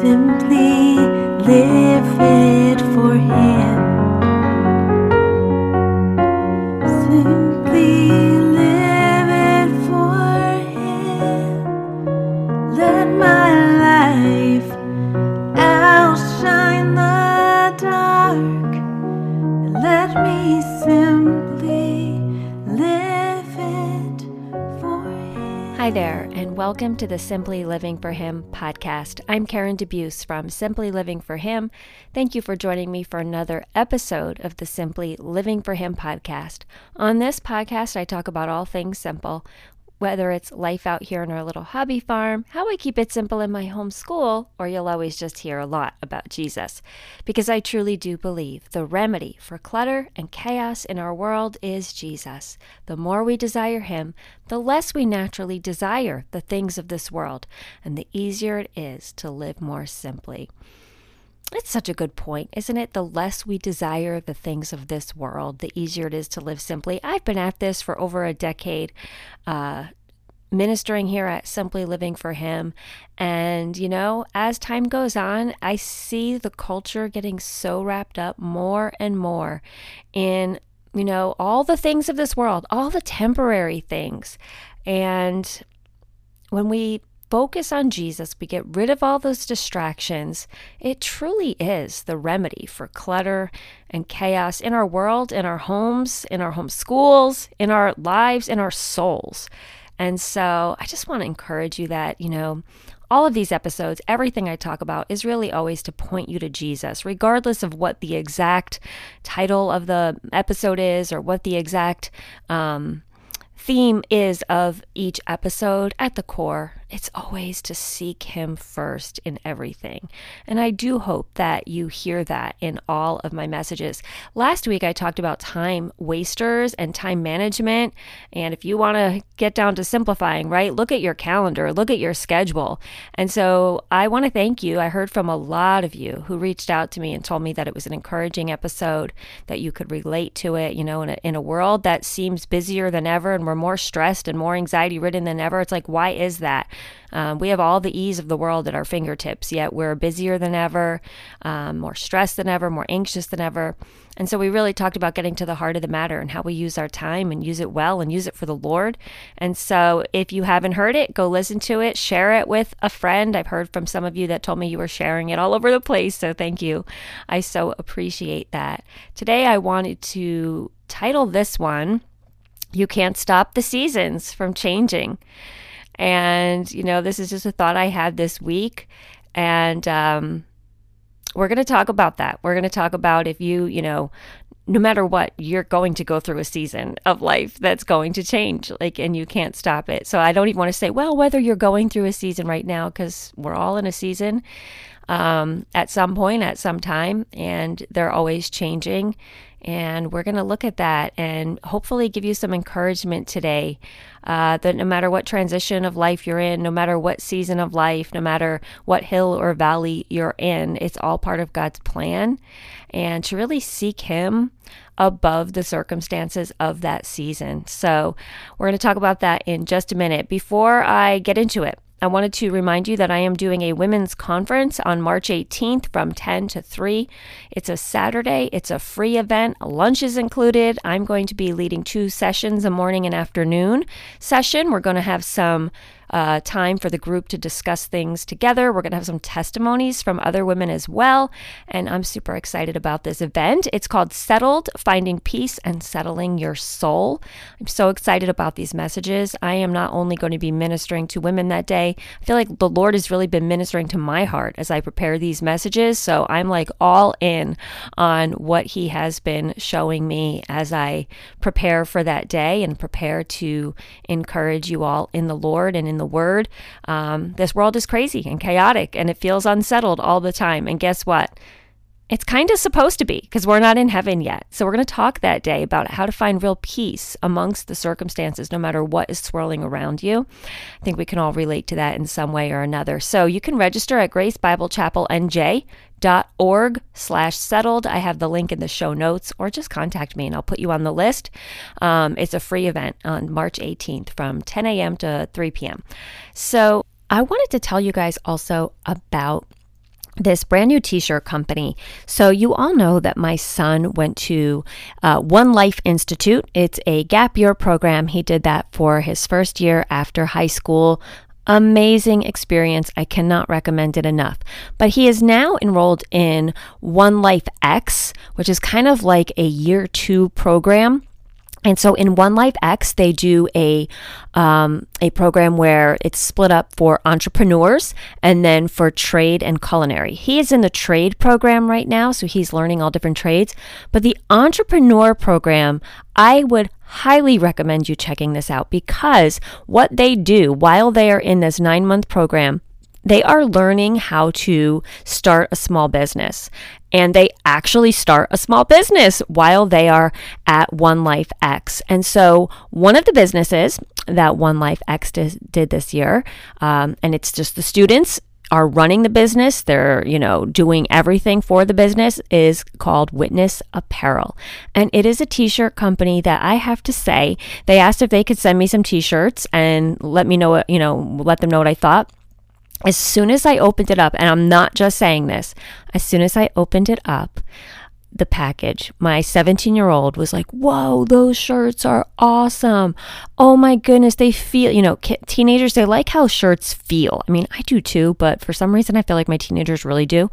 simply live welcome to the Simply Living for Him podcast. I'm Karen DeBeus from Simply Living for Him. Thank you for joining me for another episode of the Simply Living for Him podcast. On this podcast, I talk about all things simple, whether it's life out here in our little hobby farm, how I keep it simple in my home school, or you'll always just hear a lot about Jesus. Because I truly do believe the remedy for clutter and chaos in our world is Jesus. The more we desire Him, the less we naturally desire the things of this world, and the easier it is to live more simply. It's such a good point, isn't it? The less we desire the things of this world, the easier it is to live simply. I've been at this for over a decade, uh, ministering here at Simply Living for Him. And, you know, as time goes on, I see the culture getting so wrapped up more and more in, you know, all the things of this world, all the temporary things. And when we focus on Jesus, we get rid of all those distractions, it truly is the remedy for clutter and chaos in our world, in our homes, in our home schools, in our lives, in our souls. And so I just want to encourage you that, you know, all of these episodes, everything I talk about is really always to point you to Jesus, regardless of what the exact title of the episode is or what the exact um, theme is of each episode. At the core, it's always to seek Him first in everything. And I do hope that you hear that in all of my messages. Last week, I talked about time wasters and time management. And if you want to get down to simplifying, right, look at your calendar, look at your schedule. And so I want to thank you. I heard from a lot of you who reached out to me and told me that it was an encouraging episode, that you could relate to it. You know, in a, in a world that seems busier than ever and we're more stressed and more anxiety ridden than ever, it's like, why is that? Um, we have all the ease of the world at our fingertips, yet we're busier than ever, um, more stressed than ever, more anxious than ever. And so we really talked about getting to the heart of the matter and how we use our time and use it well and use it for the Lord. And so if you haven't heard it, go listen to it, share it with a friend. I've heard from some of you that told me you were sharing it all over the place. So thank you. I so appreciate that. Today I wanted to title this one, You Can't Stop the Seasons from Changing. And, you know, this is just a thought I had this week. And um, we're going to talk about that. We're going to talk about if you, you know, no matter what, you're going to go through a season of life that's going to change, like, and you can't stop it. So I don't even want to say, well, whether you're going through a season right now, because we're all in a season um, at some point, at some time, and they're always changing. And we're going to look at that and hopefully give you some encouragement today uh, that no matter what transition of life you're in, no matter what season of life, no matter what hill or valley you're in, it's all part of God's plan. And to really seek Him above the circumstances of that season. So, we're going to talk about that in just a minute. Before I get into it, I wanted to remind you that I am doing a women's conference on March 18th from 10 to 3. It's a Saturday, it's a free event, lunch is included. I'm going to be leading two sessions, a morning and afternoon session. We're going to have some uh, time for the group to discuss things together. We're going to have some testimonies from other women as well. And I'm super excited about this event. It's called Settled Finding Peace and Settling Your Soul. I'm so excited about these messages. I am not only going to be ministering to women that day, I feel like the Lord has really been ministering to my heart as I prepare these messages. So I'm like all in on what He has been showing me as I prepare for that day and prepare to encourage you all in the Lord and in the Word. Um, this world is crazy and chaotic and it feels unsettled all the time. And guess what? It's kind of supposed to be because we're not in heaven yet. So, we're going to talk that day about how to find real peace amongst the circumstances, no matter what is swirling around you. I think we can all relate to that in some way or another. So, you can register at Grace Bible Chapel NJ dot org slash settled i have the link in the show notes or just contact me and i'll put you on the list um, it's a free event on march 18th from 10 a.m to 3 p.m so i wanted to tell you guys also about this brand new t-shirt company. So you all know that my son went to uh, One Life Institute. It's a gap year program. He did that for his first year after high school. Amazing experience. I cannot recommend it enough. But he is now enrolled in One Life X, which is kind of like a year two program and so in One Life X, they do a um, a program where it's split up for entrepreneurs and then for trade and culinary. He is in the trade program right now, so he's learning all different trades. But the entrepreneur program, I would highly recommend you checking this out because what they do while they are in this nine month program they are learning how to start a small business. And they actually start a small business while they are at One Life X. And so, one of the businesses that One Life X did this year, um, and it's just the students are running the business, they're, you know, doing everything for the business is called Witness Apparel. And it is a t-shirt company that I have to say, they asked if they could send me some t-shirts and let me know what, you know, let them know what I thought as soon as I opened it up, and I'm not just saying this, as soon as I opened it up, the package, my 17 year old was like, Whoa, those shirts are awesome. Oh my goodness, they feel, you know, teenagers, they like how shirts feel. I mean, I do too, but for some reason, I feel like my teenagers really do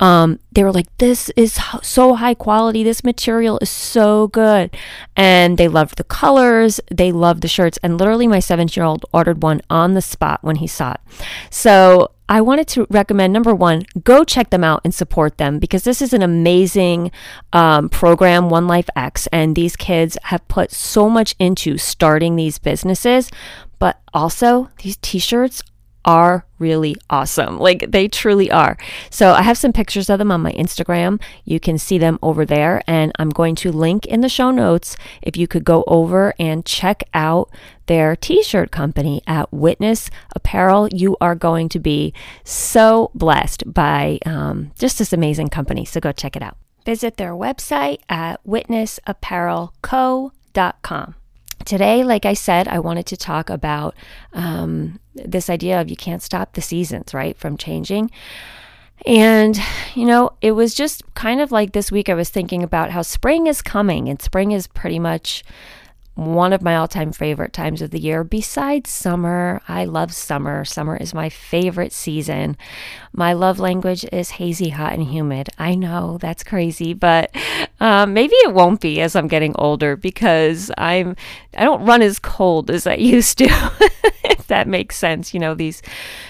um, they were like, This is so high quality. This material is so good. And they loved the colors, they loved the shirts. And literally, my seven year old ordered one on the spot when he saw it. So I wanted to recommend number one, go check them out and support them because this is an amazing um, program, One Life X. And these kids have put so much into starting these businesses. But also, these t shirts are really awesome. Like they truly are. So I have some pictures of them on my Instagram. You can see them over there. And I'm going to link in the show notes if you could go over and check out their t shirt company at Witness Apparel. You are going to be so blessed by um, just this amazing company. So go check it out. Visit their website at witnessapparelco.com. Today, like I said, I wanted to talk about um, this idea of you can't stop the seasons, right, from changing. And, you know, it was just kind of like this week I was thinking about how spring is coming, and spring is pretty much one of my all time favorite times of the year. Besides summer, I love summer. Summer is my favorite season. My love language is hazy, hot, and humid. I know that's crazy, but um, maybe it won't be as I'm getting older because I'm I don't run as cold as I used to. if that makes sense, you know these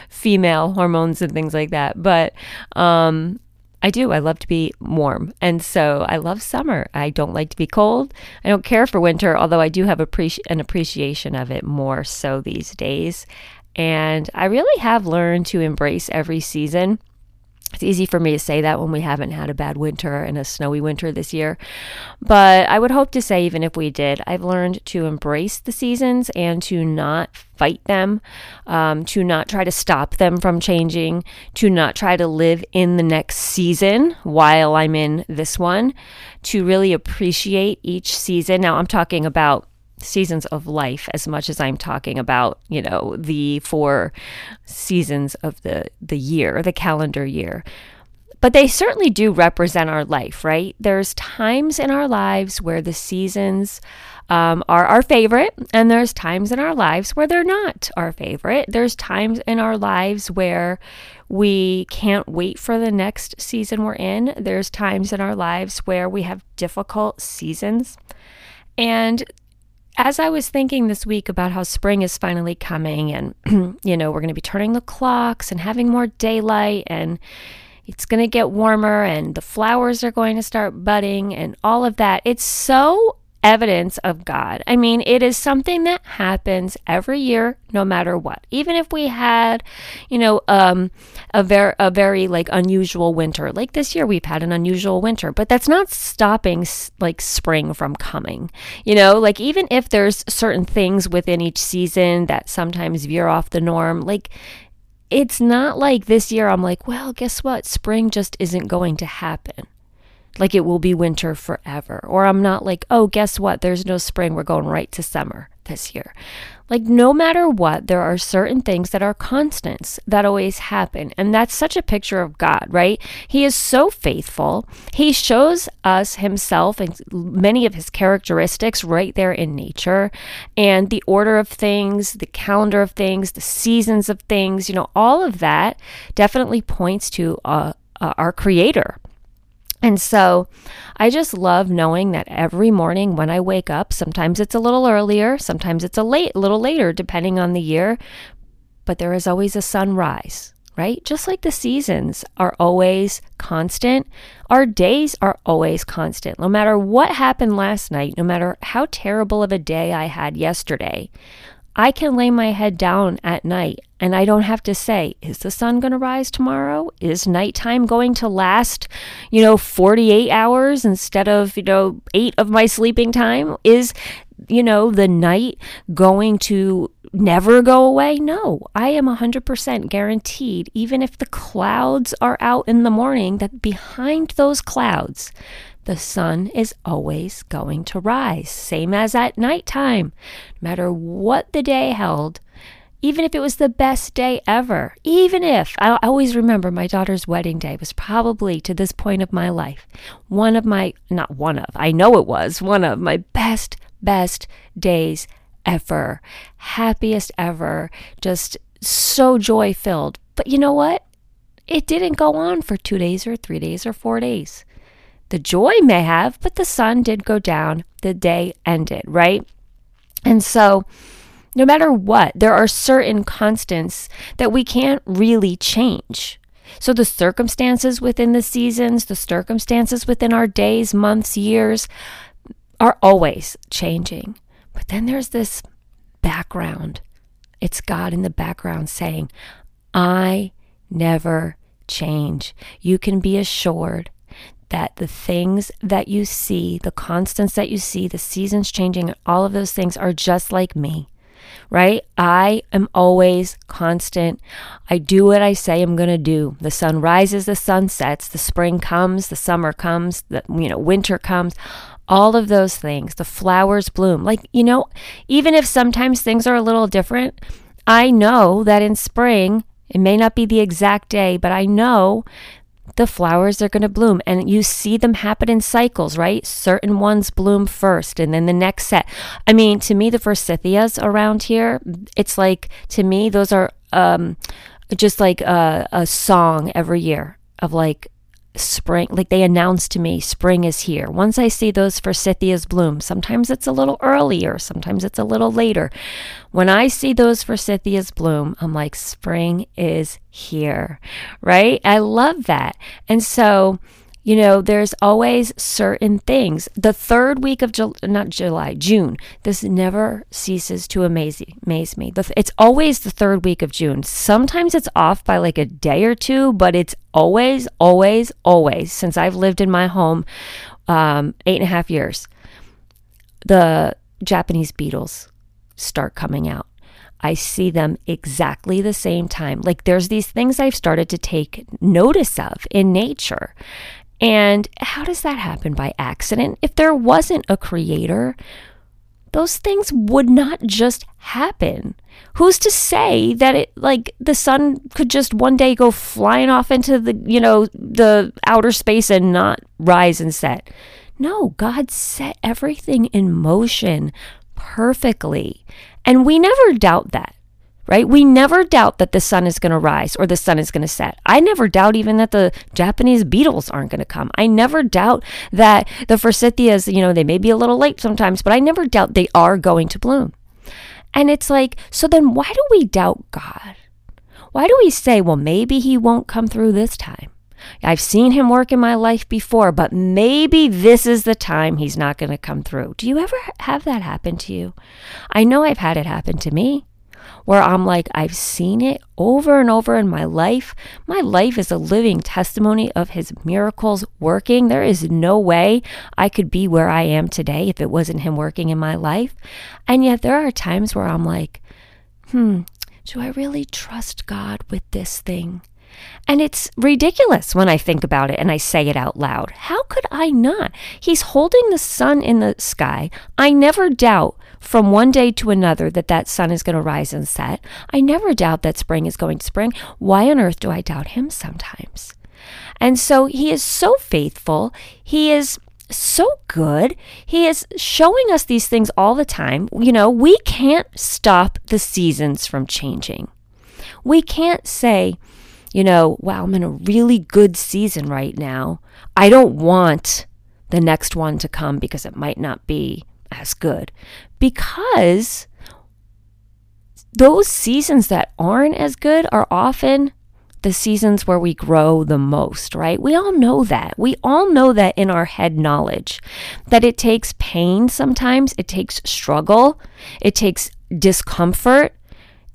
female hormones and things like that. But um, I do. I love to be warm. And so I love summer. I don't like to be cold. I don't care for winter, although I do have appreci- an appreciation of it more so these days. And I really have learned to embrace every season it's easy for me to say that when we haven't had a bad winter and a snowy winter this year. But I would hope to say, even if we did, I've learned to embrace the seasons and to not fight them, um, to not try to stop them from changing, to not try to live in the next season while I'm in this one, to really appreciate each season. Now, I'm talking about seasons of life as much as I'm talking about, you know, the four seasons of the the year, the calendar year. But they certainly do represent our life, right? There's times in our lives where the seasons um, are our favorite, and there's times in our lives where they're not our favorite. There's times in our lives where we can't wait for the next season we're in. There's times in our lives where we have difficult seasons. And as I was thinking this week about how spring is finally coming and, you know, we're going to be turning the clocks and having more daylight and it's going to get warmer and the flowers are going to start budding and all of that, it's so evidence of God. I mean, it is something that happens every year, no matter what. Even if we had, you know, um, a very a very like unusual winter, like this year we've had an unusual winter, but that's not stopping like spring from coming. You know, like even if there's certain things within each season that sometimes veer off the norm, like it's not like this year I'm like, well, guess what? Spring just isn't going to happen like it will be winter forever. Or I'm not like, oh, guess what? There's no spring. We're going right to summer this year. Like, no matter what, there are certain things that are constants that always happen. And that's such a picture of God, right? He is so faithful. He shows us himself and many of his characteristics right there in nature and the order of things, the calendar of things, the seasons of things, you know, all of that definitely points to uh, uh, our creator. And so I just love knowing that every morning when I wake up, sometimes it's a little earlier, sometimes it's a late, a little later, depending on the year, but there is always a sunrise, right? Just like the seasons are always constant, our days are always constant. No matter what happened last night, no matter how terrible of a day I had yesterday, I can lay my head down at night and I don't have to say, is the sun going to rise tomorrow? Is nighttime going to last, you know, 48 hours instead of, you know, eight of my sleeping time? Is, you know, the night going to never go away? No, I am 100% guaranteed, even if the clouds are out in the morning, that behind those clouds, the sun is always going to rise, same as at nighttime. No matter what the day held, even if it was the best day ever, even if I always remember my daughter's wedding day was probably to this point of my life one of my, not one of, I know it was one of my best, best days ever, happiest ever, just so joy filled. But you know what? It didn't go on for two days or three days or four days. The joy may have, but the sun did go down. The day ended, right? And so, no matter what, there are certain constants that we can't really change. So, the circumstances within the seasons, the circumstances within our days, months, years are always changing. But then there's this background. It's God in the background saying, I never change. You can be assured that the things that you see, the constants that you see, the seasons changing, all of those things are just like me, right? I am always constant. I do what I say I'm going to do. The sun rises, the sun sets, the spring comes, the summer comes, the you know, winter comes. All of those things, the flowers bloom. Like, you know, even if sometimes things are a little different, I know that in spring, it may not be the exact day, but I know the flowers are going to bloom and you see them happen in cycles, right? Certain ones bloom first and then the next set. I mean, to me, the forsythias around here, it's like, to me, those are um, just like a, a song every year of like spring like they announce to me spring is here. Once i see those forsythias bloom sometimes it's a little earlier sometimes it's a little later. When i see those forsythias bloom i'm like spring is here right? I love that. And so you know, there's always certain things. The third week of July, not July, June, this never ceases to amaze, amaze me. It's always the third week of June. Sometimes it's off by like a day or two, but it's always, always, always, since I've lived in my home um, eight and a half years, the Japanese beetles start coming out. I see them exactly the same time. Like there's these things I've started to take notice of in nature. And how does that happen by accident? If there wasn't a creator, those things would not just happen. Who's to say that it like the sun could just one day go flying off into the, you know, the outer space and not rise and set? No, God set everything in motion perfectly. And we never doubt that right? We never doubt that the sun is going to rise or the sun is going to set. I never doubt even that the Japanese beetles aren't going to come. I never doubt that the forsythias, you know, they may be a little late sometimes, but I never doubt they are going to bloom. And it's like, so then why do we doubt God? Why do we say, well, maybe he won't come through this time? I've seen him work in my life before, but maybe this is the time he's not going to come through. Do you ever have that happen to you? I know I've had it happen to me where I'm like, I've seen it over and over in my life. My life is a living testimony of his miracles working. There is no way I could be where I am today if it wasn't him working in my life. And yet there are times where I'm like, hmm, do I really trust God with this thing? And it's ridiculous when I think about it and I say it out loud. How could I not? He's holding the sun in the sky. I never doubt from one day to another that that sun is going to rise and set. I never doubt that spring is going to spring. Why on earth do I doubt him sometimes? And so he is so faithful. He is so good. He is showing us these things all the time. You know, we can't stop the seasons from changing. We can't say, you know, wow, I'm in a really good season right now. I don't want the next one to come because it might not be as good. Because those seasons that aren't as good are often the seasons where we grow the most, right? We all know that. We all know that in our head knowledge that it takes pain sometimes, it takes struggle, it takes discomfort,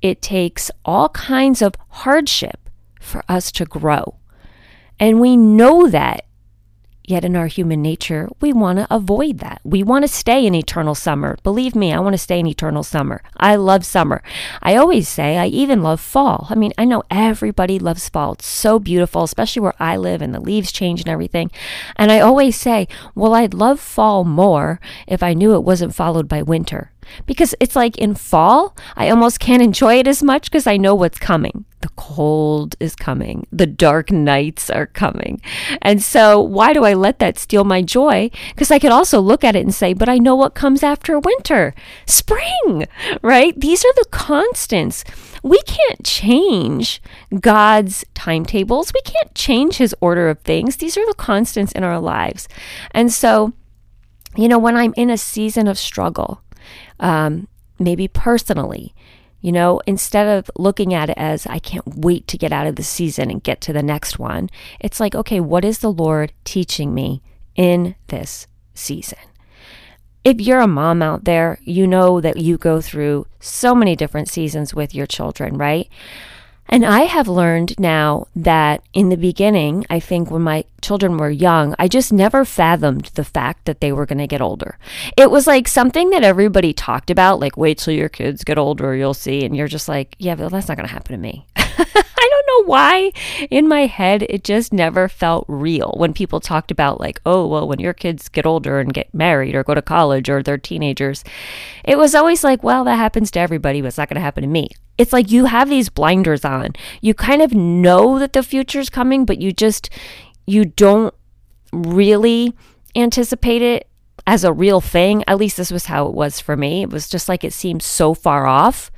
it takes all kinds of hardship for us to grow. And we know that Yet in our human nature, we want to avoid that. We want to stay in eternal summer. Believe me, I want to stay in eternal summer. I love summer. I always say I even love fall. I mean, I know everybody loves fall. It's so beautiful, especially where I live and the leaves change and everything. And I always say, well, I'd love fall more if I knew it wasn't followed by winter because it's like in fall, I almost can't enjoy it as much because I know what's coming. The cold is coming, the dark nights are coming. And so, why do I let that steal my joy? Because I could also look at it and say, but I know what comes after winter spring, right? These are the constants. We can't change God's timetables, we can't change His order of things. These are the constants in our lives. And so, you know, when I'm in a season of struggle, um, maybe personally. You know, instead of looking at it as I can't wait to get out of the season and get to the next one, it's like, okay, what is the Lord teaching me in this season? If you're a mom out there, you know that you go through so many different seasons with your children, right? And I have learned now that in the beginning, I think when my children were young, I just never fathomed the fact that they were going to get older. It was like something that everybody talked about, like, wait till your kids get older, you'll see. And you're just like, yeah, but that's not going to happen to me. I don't know why in my head it just never felt real when people talked about, like, oh, well, when your kids get older and get married or go to college or they're teenagers. It was always like, well, that happens to everybody, but it's not going to happen to me. It's like you have these blinders on. You kind of know that the future's coming, but you just, you don't really anticipate it as a real thing. At least this was how it was for me. It was just like it seemed so far off.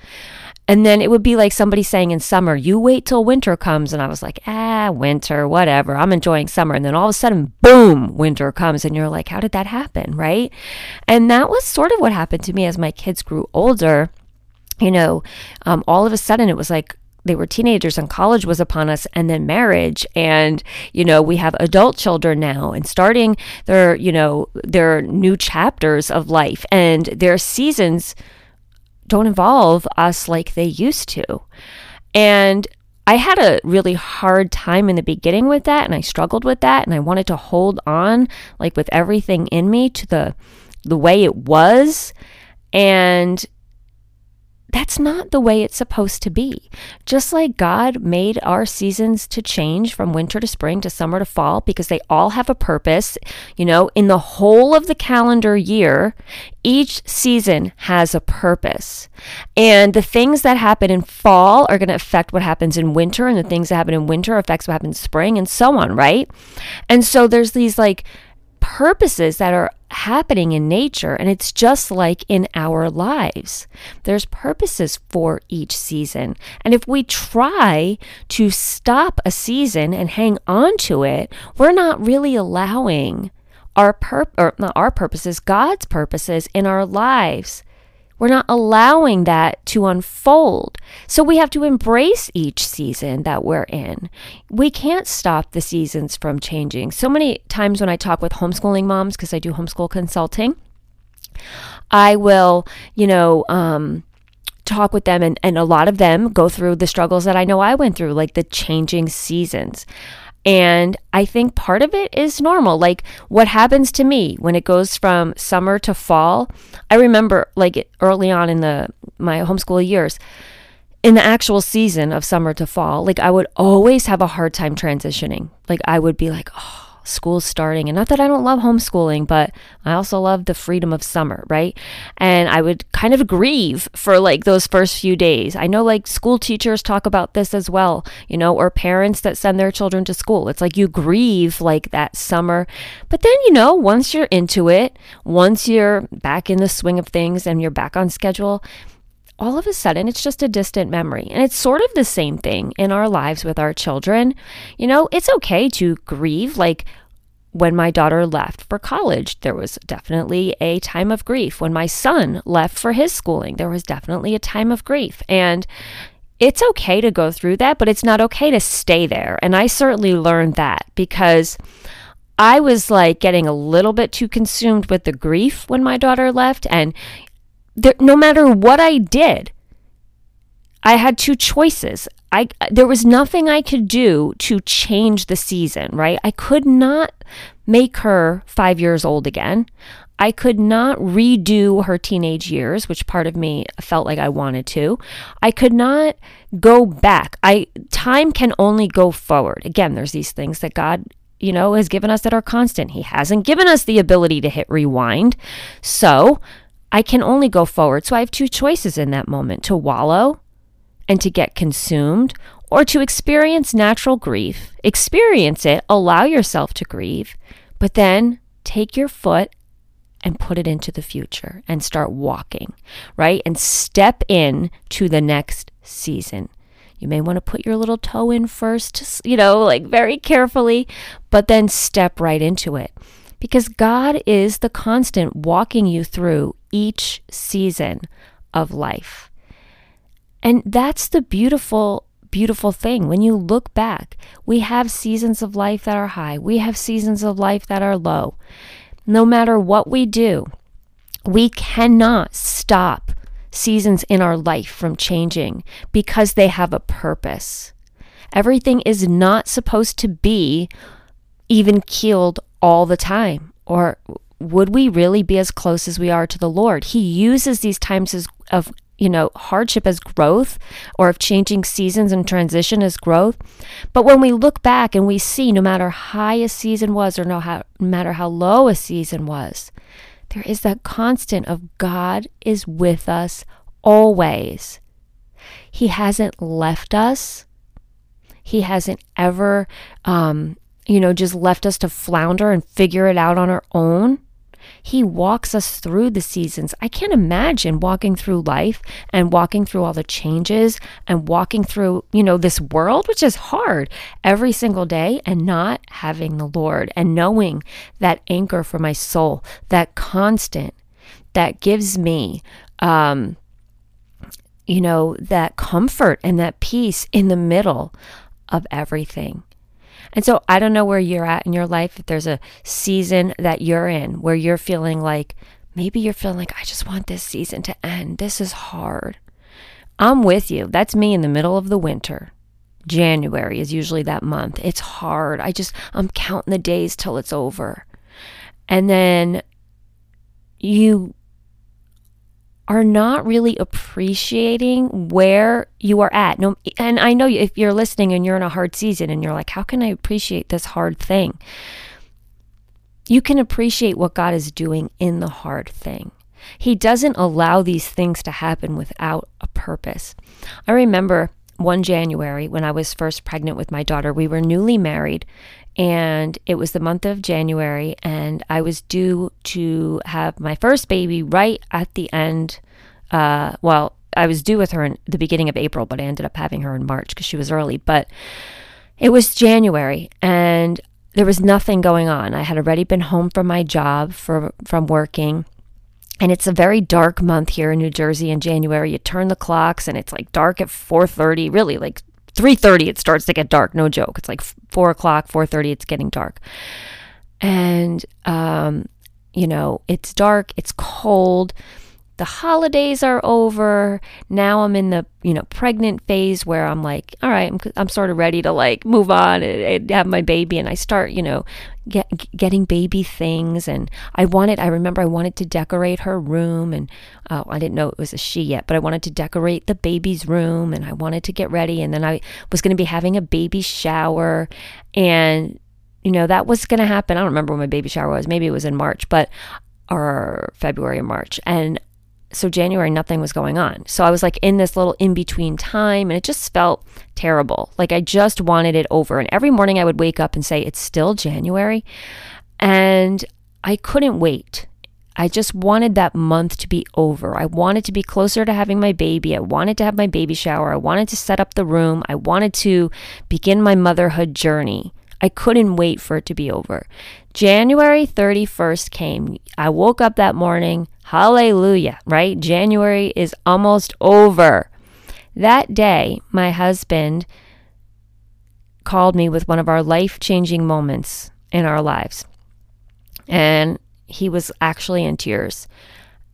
And then it would be like somebody saying in summer, you wait till winter comes. And I was like, ah, winter, whatever. I'm enjoying summer. And then all of a sudden, boom, winter comes. And you're like, how did that happen? Right. And that was sort of what happened to me as my kids grew older you know, um, all of a sudden it was like they were teenagers and college was upon us and then marriage and you know we have adult children now and starting their you know their new chapters of life and their seasons don't involve us like they used to. And I had a really hard time in the beginning with that and I struggled with that and I wanted to hold on like with everything in me to the the way it was. And that's not the way it's supposed to be. Just like God made our seasons to change from winter to spring to summer to fall because they all have a purpose, you know, in the whole of the calendar year, each season has a purpose. And the things that happen in fall are going to affect what happens in winter, and the things that happen in winter affects what happens in spring, and so on, right? And so there's these like purposes that are happening in nature, and it's just like in our lives. There's purposes for each season. And if we try to stop a season and hang on to it, we're not really allowing our pur- or not our purposes, God's purposes in our lives we're not allowing that to unfold. So we have to embrace each season that we're in. We can't stop the seasons from changing. So many times when I talk with homeschooling moms, because I do homeschool consulting, I will, you know, um, talk with them and, and a lot of them go through the struggles that I know I went through, like the changing seasons. And I think part of it is normal. Like what happens to me when it goes from summer to fall. I remember like early on in the my homeschool years, in the actual season of summer to fall, like I would always have a hard time transitioning. Like I would be like, oh, school's starting. And not that I don't love homeschooling, but I also love the freedom of summer, right? And I would kind of grieve for like those first few days. I know like school teachers talk about this as well, you know, or parents that send their children to school. It's like you grieve like that summer. But then, you know, once you're into it, once you're back in the swing of things and you're back on schedule, all of a sudden it's just a distant memory. And it's sort of the same thing in our lives with our children. You know, it's okay to grieve. Like when my daughter left for college, there was definitely a time of grief. When my son left for his schooling, there was definitely a time of grief. And it's okay to go through that, but it's not okay to stay there. And I certainly learned that because I was like getting a little bit too consumed with the grief when my daughter left. And there, no matter what I did, I had two choices. I there was nothing I could do to change the season, right? I could not make her 5 years old again. I could not redo her teenage years, which part of me felt like I wanted to. I could not go back. I time can only go forward. Again, there's these things that God you know, has given us that are constant. He hasn't given us the ability to hit rewind. So I can only go forward. So I have two choices in that moment to wallow and to get consumed or to experience natural grief. Experience it, allow yourself to grieve, but then take your foot and put it into the future and start walking, right? And step in to the next season. You may want to put your little toe in first, you know, like very carefully, but then step right into it because God is the constant walking you through each season of life. And that's the beautiful, beautiful thing. When you look back, we have seasons of life that are high, we have seasons of life that are low. No matter what we do, we cannot stop seasons in our life from changing because they have a purpose. Everything is not supposed to be even keeled all the time? Or would we really be as close as we are to the Lord? He uses these times as, of you know hardship as growth or of changing seasons and transition as growth but when we look back and we see no matter how high a season was or no, how, no matter how low a season was there is that constant of god is with us always he hasn't left us he hasn't ever um, you know, just left us to flounder and figure it out on our own. He walks us through the seasons. I can't imagine walking through life and walking through all the changes and walking through, you know, this world, which is hard every single day, and not having the Lord and knowing that anchor for my soul, that constant that gives me, um, you know, that comfort and that peace in the middle of everything. And so I don't know where you're at in your life, if there's a season that you're in where you're feeling like maybe you're feeling like, I just want this season to end. This is hard. I'm with you. That's me in the middle of the winter. January is usually that month. It's hard. I just, I'm counting the days till it's over. And then you are not really appreciating where you are at. No, and I know if you're listening and you're in a hard season and you're like, how can I appreciate this hard thing? You can appreciate what God is doing in the hard thing. He doesn't allow these things to happen without a purpose. I remember one January when I was first pregnant with my daughter, we were newly married and it was the month of January, and I was due to have my first baby right at the end. Uh, well, I was due with her in the beginning of April, but I ended up having her in March because she was early. But it was January, and there was nothing going on. I had already been home from my job for from working. And it's a very dark month here in New Jersey in January. You turn the clocks and it's like dark at 4:30, really like 3.30 it starts to get dark. No joke. It's like 4 o'clock 4.30 it's getting dark. And um, you know it's dark it's cold the holidays are over. Now i'm in the you know pregnant phase where i'm like all right i'm, I'm sort of ready to like move on and, and have my baby. And i start you know get, getting baby things. And i wanted i remember i wanted to decorate her room. And uh, i didn't know it was a she yet but i wanted to decorate the baby's room. And i wanted to get ready. And then i was going to be having a baby shower. And you know, that was going to happen. I don't remember when my baby shower was. Maybe it was in March, but or February or March. And so January, nothing was going on. So I was like in this little in between time and it just felt terrible. Like I just wanted it over. And every morning I would wake up and say, It's still January. And I couldn't wait. I just wanted that month to be over. I wanted to be closer to having my baby. I wanted to have my baby shower. I wanted to set up the room. I wanted to begin my motherhood journey. I couldn't wait for it to be over. January 31st came. I woke up that morning. Hallelujah, right? January is almost over. That day, my husband called me with one of our life changing moments in our lives. And he was actually in tears.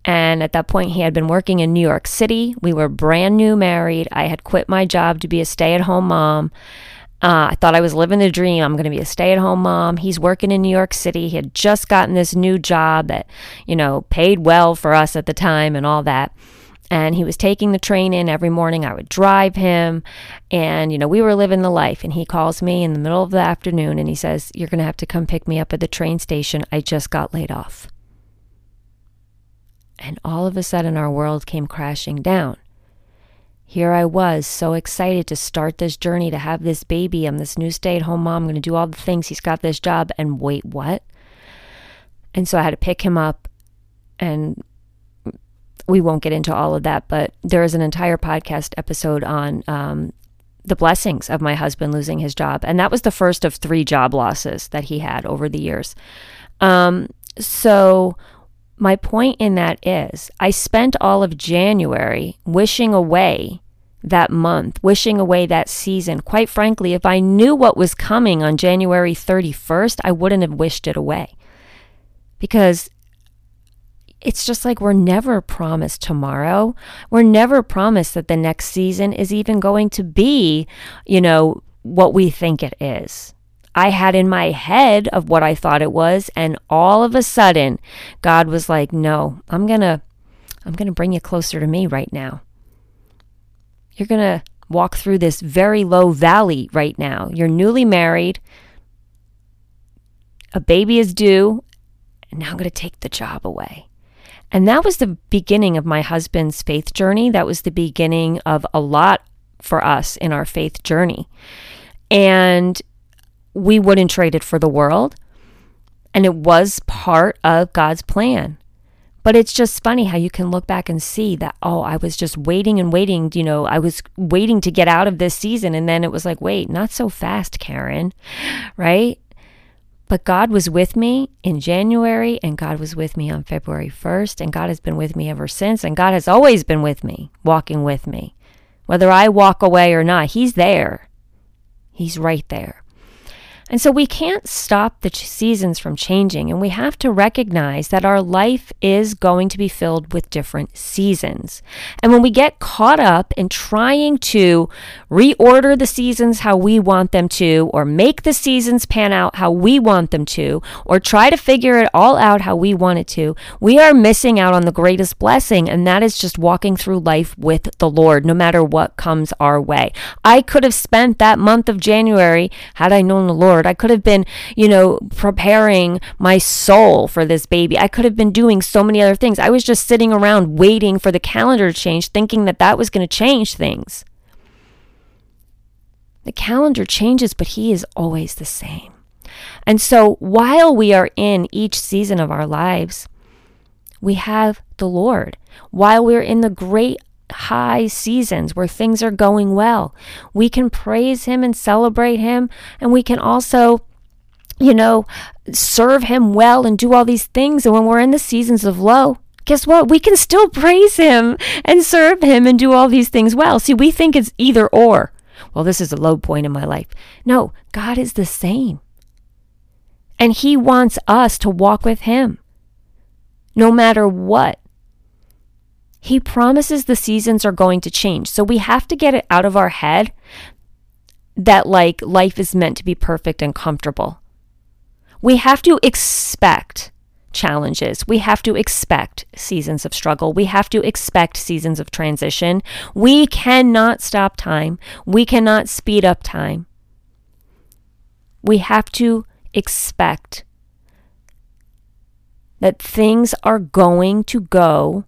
And at that point, he had been working in New York City. We were brand new married. I had quit my job to be a stay at home mom. Uh, I thought I was living the dream. I'm going to be a stay at home mom. He's working in New York City. He had just gotten this new job that, you know, paid well for us at the time and all that. And he was taking the train in every morning. I would drive him. And, you know, we were living the life. And he calls me in the middle of the afternoon and he says, You're going to have to come pick me up at the train station. I just got laid off. And all of a sudden, our world came crashing down here I was, so excited to start this journey, to have this baby. I'm this new stay at home mom. I'm going to do all the things. He's got this job. And wait, what? And so I had to pick him up. And we won't get into all of that, but there is an entire podcast episode on um, the blessings of my husband losing his job. And that was the first of three job losses that he had over the years. Um, so my point in that is, I spent all of January wishing away that month, wishing away that season. Quite frankly, if I knew what was coming on January 31st, I wouldn't have wished it away. Because it's just like we're never promised tomorrow. We're never promised that the next season is even going to be, you know, what we think it is. I had in my head of what I thought it was and all of a sudden God was like, "No, I'm going to I'm going to bring you closer to me right now. You're going to walk through this very low valley right now. You're newly married. A baby is due, and now I'm going to take the job away." And that was the beginning of my husband's faith journey. That was the beginning of a lot for us in our faith journey. And we wouldn't trade it for the world. And it was part of God's plan. But it's just funny how you can look back and see that, oh, I was just waiting and waiting. You know, I was waiting to get out of this season. And then it was like, wait, not so fast, Karen, right? But God was with me in January, and God was with me on February 1st, and God has been with me ever since. And God has always been with me, walking with me. Whether I walk away or not, He's there. He's right there. And so we can't stop the seasons from changing, and we have to recognize that our life is going to be filled with different seasons. And when we get caught up in trying to reorder the seasons how we want them to, or make the seasons pan out how we want them to, or try to figure it all out how we want it to, we are missing out on the greatest blessing, and that is just walking through life with the Lord, no matter what comes our way. I could have spent that month of January had I known the Lord I could have been, you know, preparing my soul for this baby. I could have been doing so many other things. I was just sitting around waiting for the calendar to change, thinking that that was going to change things. The calendar changes, but He is always the same. And so while we are in each season of our lives, we have the Lord. While we're in the great high seasons where things are going well. We can praise Him and celebrate Him, and we can also, you know, serve Him well and do all these things. And when we're in the seasons of low, guess what? We can still praise Him and serve Him and do all these things well. See, we think it's either or. Well, this is a low point in my life. No, God is the same. And He wants us to walk with Him no matter what. He promises the seasons are going to change. So we have to get it out of our head that like life is meant to be perfect and comfortable. We have to expect challenges. We have to expect seasons of struggle. We have to expect seasons of transition. We cannot stop time. We cannot speed up time. We have to expect that things are going to go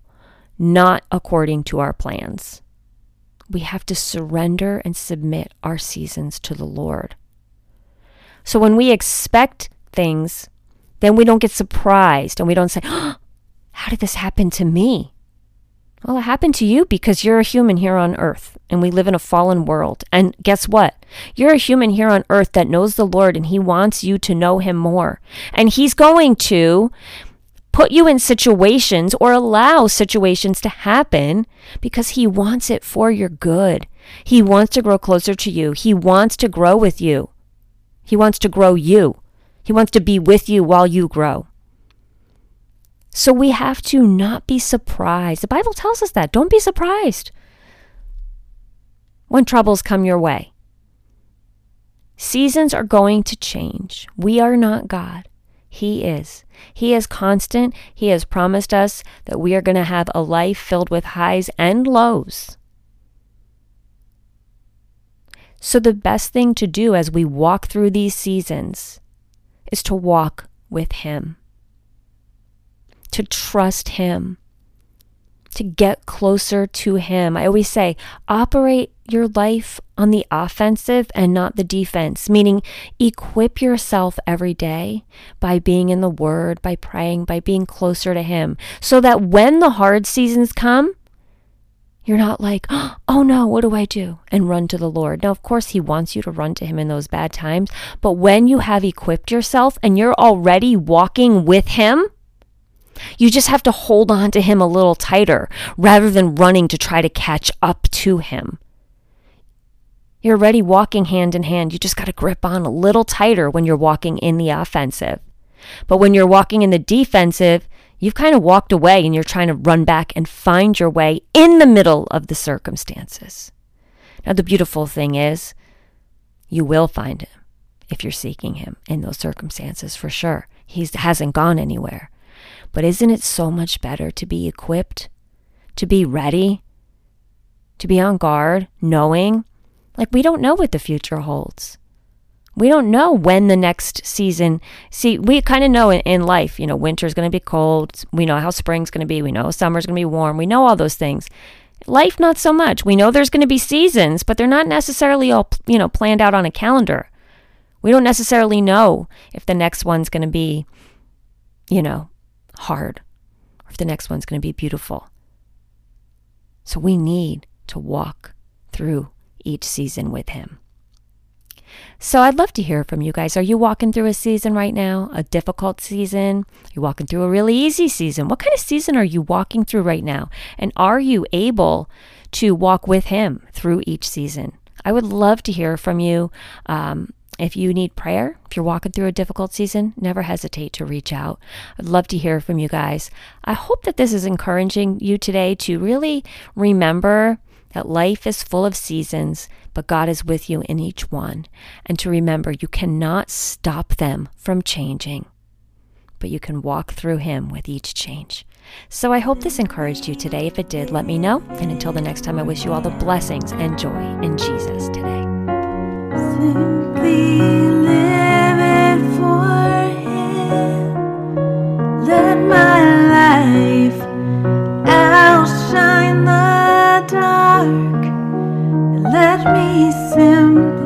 not according to our plans. We have to surrender and submit our seasons to the Lord. So when we expect things, then we don't get surprised and we don't say, oh, How did this happen to me? Well, it happened to you because you're a human here on earth and we live in a fallen world. And guess what? You're a human here on earth that knows the Lord and He wants you to know Him more. And He's going to put you in situations or allow situations to happen because He wants it for your good. He wants to grow closer to you, He wants to grow with you, He wants to grow you, He wants to be with you while you grow. So we have to not be surprised. The Bible tells us that. Don't be surprised when troubles come your way. Seasons are going to change. We are not God. He is. He is constant. He has promised us that we are going to have a life filled with highs and lows. So, the best thing to do as we walk through these seasons is to walk with Him to trust Him, to get closer to Him. I always say, operate your life on the offensive and not the defense, meaning equip yourself every day by being in the Word, by praying, by being closer to Him, so that when the hard seasons come, you're not like, oh no, what do I do? And run to the Lord. Now, of course, He wants you to run to Him in those bad times. But when you have equipped yourself and you're already walking with Him, you just have to hold on to him a little tighter rather than running to try to catch up to him. You're already walking hand in hand. You just got to grip on a little tighter when you're walking in the offensive. But when you're walking in the defensive, you've kind of walked away and you're trying to run back and find your way in the middle of the circumstances. Now, the beautiful thing is, you will find him if you're seeking him in those circumstances for sure. He hasn't gone anywhere. But isn't it so much better to be equipped, to be ready, to be on guard, knowing? Like, we don't know what the future holds. We don't know when the next season. See, we kind of know in, in life, you know, winter's going to be cold. We know how spring's going to be. We know summer's going to be warm. We know all those things. Life, not so much. We know there's going to be seasons, but they're not necessarily all, you know, planned out on a calendar. We don't necessarily know if the next one's going to be, you know, hard or if the next one's going to be beautiful. So we need to walk through each season with Him. So I'd love to hear from you guys. Are you walking through a season right now? A difficult season? You walking through a really easy season? What kind of season are you walking through right now? And are you able to walk with Him through each season? I would love to hear from you. Um, if you need prayer, if you're walking through a difficult season, never hesitate to reach out. I'd love to hear from you guys. I hope that this is encouraging you today to really remember that life is full of seasons, but God is with you in each one. And to remember, you cannot stop them from changing, but you can walk through Him with each change. So I hope this encouraged you today. If it did, let me know. And until the next time, I wish you all the blessings and joy in Jesus today. Simply living for Him. Let my life Let me simp.